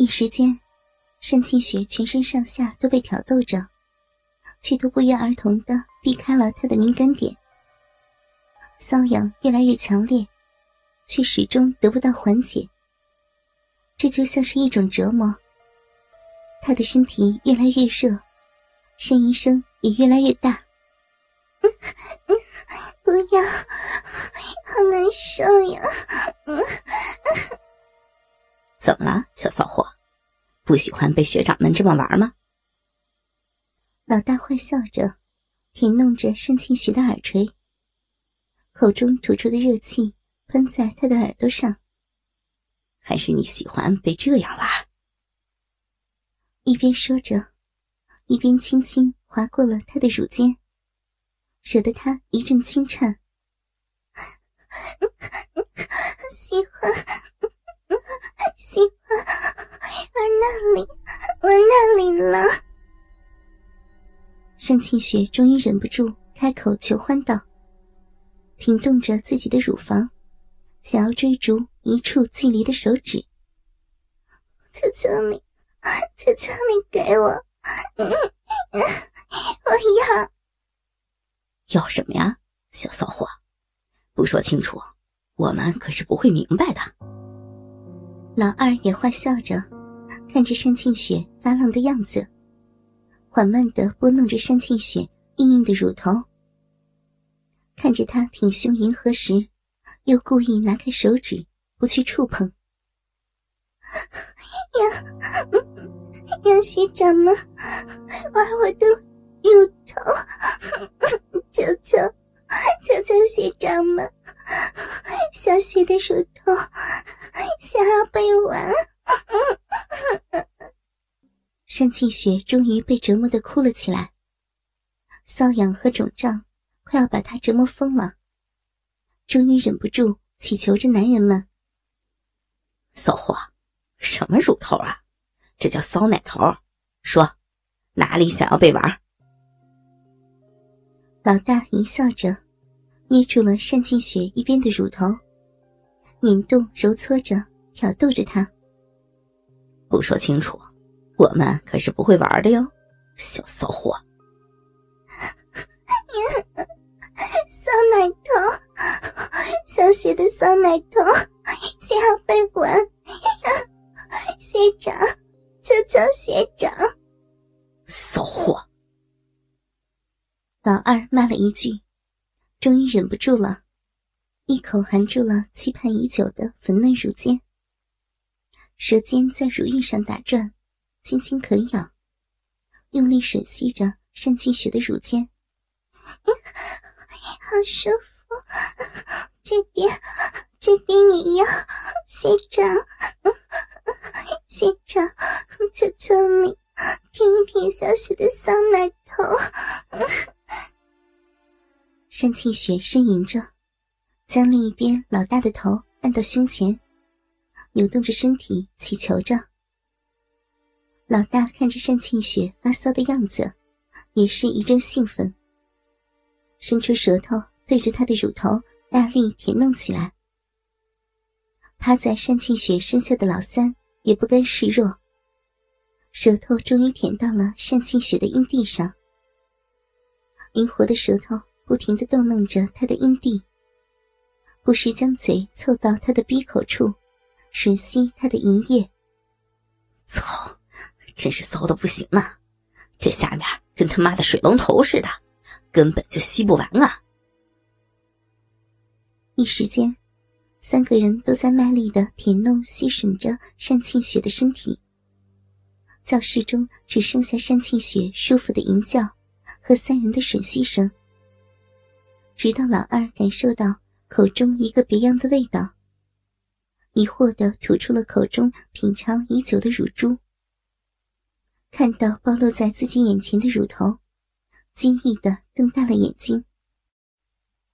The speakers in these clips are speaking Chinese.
一时间，单庆雪全身上下都被挑逗着，却都不约而同的避开了他的敏感点。瘙痒越来越强烈，却始终得不到缓解。这就像是一种折磨。他的身体越来越热，呻吟声也越来越大。不要，好难受呀！怎么了，小骚货？不喜欢被学长们这么玩吗？老大坏笑着，舔弄着单庆雪的耳垂。口中吐出的热气喷在他的耳朵上。还是你喜欢被这样玩？一边说着，一边轻轻划过了他的乳尖，惹得他一阵轻颤。喜欢，喜欢，玩那里，玩那里了。单庆雪终于忍不住开口求欢道。停动着自己的乳房，想要追逐一触即离的手指。求求你，求求你给我，我要。要什么呀，小骚货？不说清楚，我们可是不会明白的。老二也坏笑着，看着山庆雪发浪的样子，缓慢的拨弄着山庆雪硬硬的乳头。看着他挺胸迎合时，又故意拿开手指不去触碰。杨杨学长们玩我的乳头，求求求求学长们，小雪的乳头想要被玩。单庆雪终于被折磨的哭了起来，瘙痒和肿胀。快要把她折磨疯了，终于忍不住祈求着男人们：“骚货，什么乳头啊？这叫骚奶头！说，哪里想要被玩？”老大淫笑着，捏住了单庆雪一边的乳头，捻动、揉搓着，挑逗着他。不说清楚，我们可是不会玩的哟，小骚货。骚奶头，小雪的骚奶头想要被吻，学长，求求学长！骚货！老二骂了一句，终于忍不住了，一口含住了期盼已久的粉嫩乳尖，舌尖在乳晕上打转，轻轻啃咬，用力吮吸着单清雪的乳尖。好舒服，这边这边也要，学长，学长，求求你舔一舔小雪的小奶头。单庆雪呻吟着，将另一边老大的头按到胸前，扭动着身体祈求着。老大看着单庆雪发骚的样子，也是一阵兴奋。伸出舌头对着她的乳头大力舔弄起来，趴在单庆雪身下的老三也不甘示弱，舌头终于舔到了单庆雪的阴蒂上，灵活的舌头不停的逗弄着她的阴蒂，不时将嘴凑到她的鼻口处，吮吸她的银液。操，真是骚的不行啊！这下面跟他妈的水龙头似的。根本就吸不完啊！一时间，三个人都在卖力的舔弄、吸吮着单庆雪的身体。教室中只剩下单庆雪舒服的吟叫和三人的吮吸声。直到老二感受到口中一个别样的味道，疑惑的吐出了口中品尝已久的乳珠。看到暴露在自己眼前的乳头。惊异的瞪大了眼睛。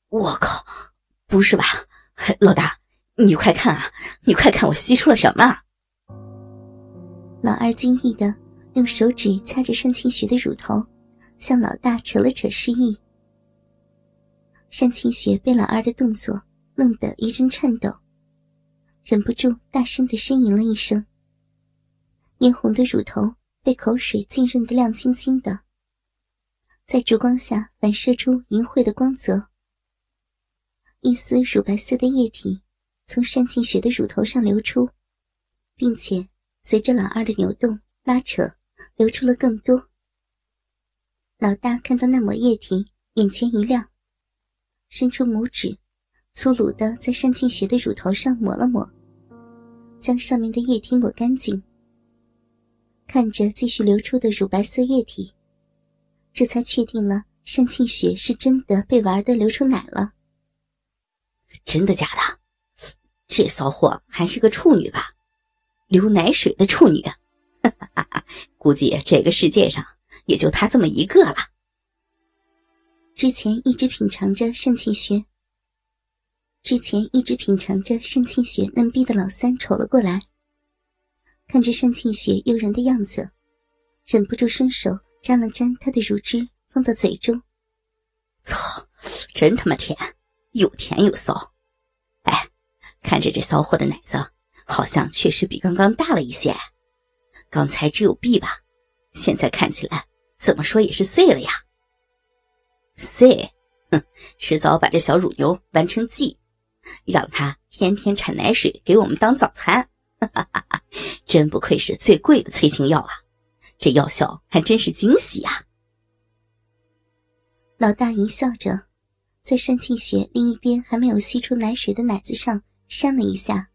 我靠，不是吧，老大，你快看啊，你快看，我吸出了什么？老二惊异的用手指掐着单清雪的乳头，向老大扯了扯示意。单清雪被老二的动作弄得一阵颤抖，忍不住大声的呻吟了一声。嫣红的乳头被口水浸润的亮晶晶的，在烛光下反射出银灰的光泽。一丝乳白色的液体从单庆雪的乳头上流出，并且随着老二的扭动拉扯，流出了更多。老大看到那抹液体，眼前一亮，伸出拇指，粗鲁的在单庆雪的乳头上抹了抹，将上面的液体抹干净。看着继续流出的乳白色液体，这才确定了单庆雪是真的被玩的流出奶了。真的假的？这骚货还是个处女吧？流奶水的处女，估计这个世界上也就她这么一个了。之前一直品尝着单庆雪，之前一直品尝着单庆雪嫩逼的老三瞅了过来。看着单庆雪诱人的样子，忍不住伸手沾了沾她的乳汁，放到嘴中。操，真他妈甜，又甜又骚！哎，看着这骚货的奶子，好像确实比刚刚大了一些。刚才只有 B 吧，现在看起来怎么说也是 C 了呀。C，哼，迟早把这小乳牛玩成 G，让他天天产奶水给我们当早餐。哈哈哈哈真不愧是最贵的催情药啊！这药效还真是惊喜啊！老大淫笑着，在单庆雪另一边还没有吸出奶水的奶子上扇了一下，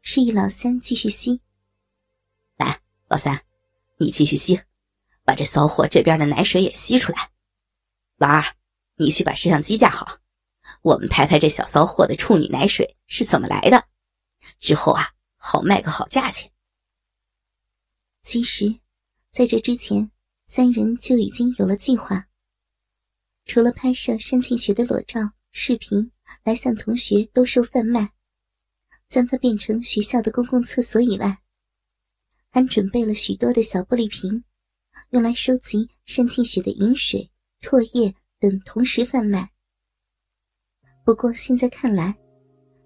示意老三继续吸。来，老三，你继续吸，把这骚货这边的奶水也吸出来。老二，你去把摄像机架好，我们拍拍这小骚货的处女奶水是怎么来的。之后啊。好卖个好价钱。其实，在这之前，三人就已经有了计划。除了拍摄单庆雪的裸照、视频来向同学兜售贩卖，将它变成学校的公共厕所以外，还准备了许多的小玻璃瓶，用来收集单庆雪的饮水、唾液等，同时贩卖。不过现在看来，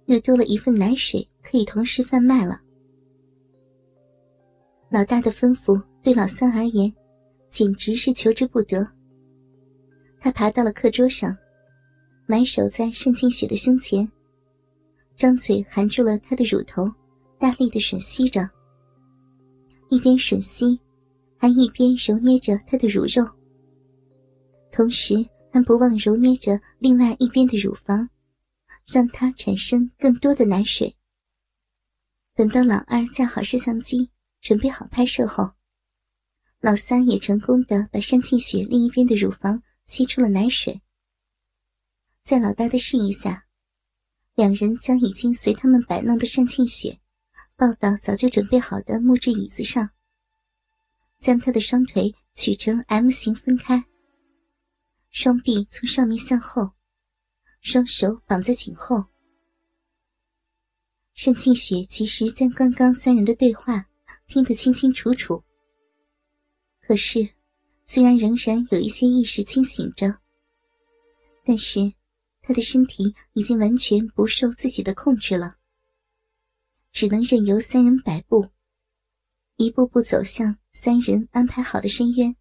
又多了一份奶水。可以同时贩卖了。老大的吩咐对老三而言，简直是求之不得。他爬到了课桌上，埋首在盛庆雪的胸前，张嘴含住了她的乳头，大力的吮吸着。一边吮吸，还一边揉捏着她的乳肉，同时还不忘揉捏着另外一边的乳房，让它产生更多的奶水。等到老二架好摄像机，准备好拍摄后，老三也成功的把单庆雪另一边的乳房吸出了奶水。在老大的示意下，两人将已经随他们摆弄的单庆雪抱到早就准备好的木质椅子上，将他的双腿曲成 M 型分开，双臂从上面向后，双手绑在颈后。单庆雪其实将刚刚三人的对话听得清清楚楚。可是，虽然仍然有一些意识清醒着，但是他的身体已经完全不受自己的控制了，只能任由三人摆布，一步步走向三人安排好的深渊。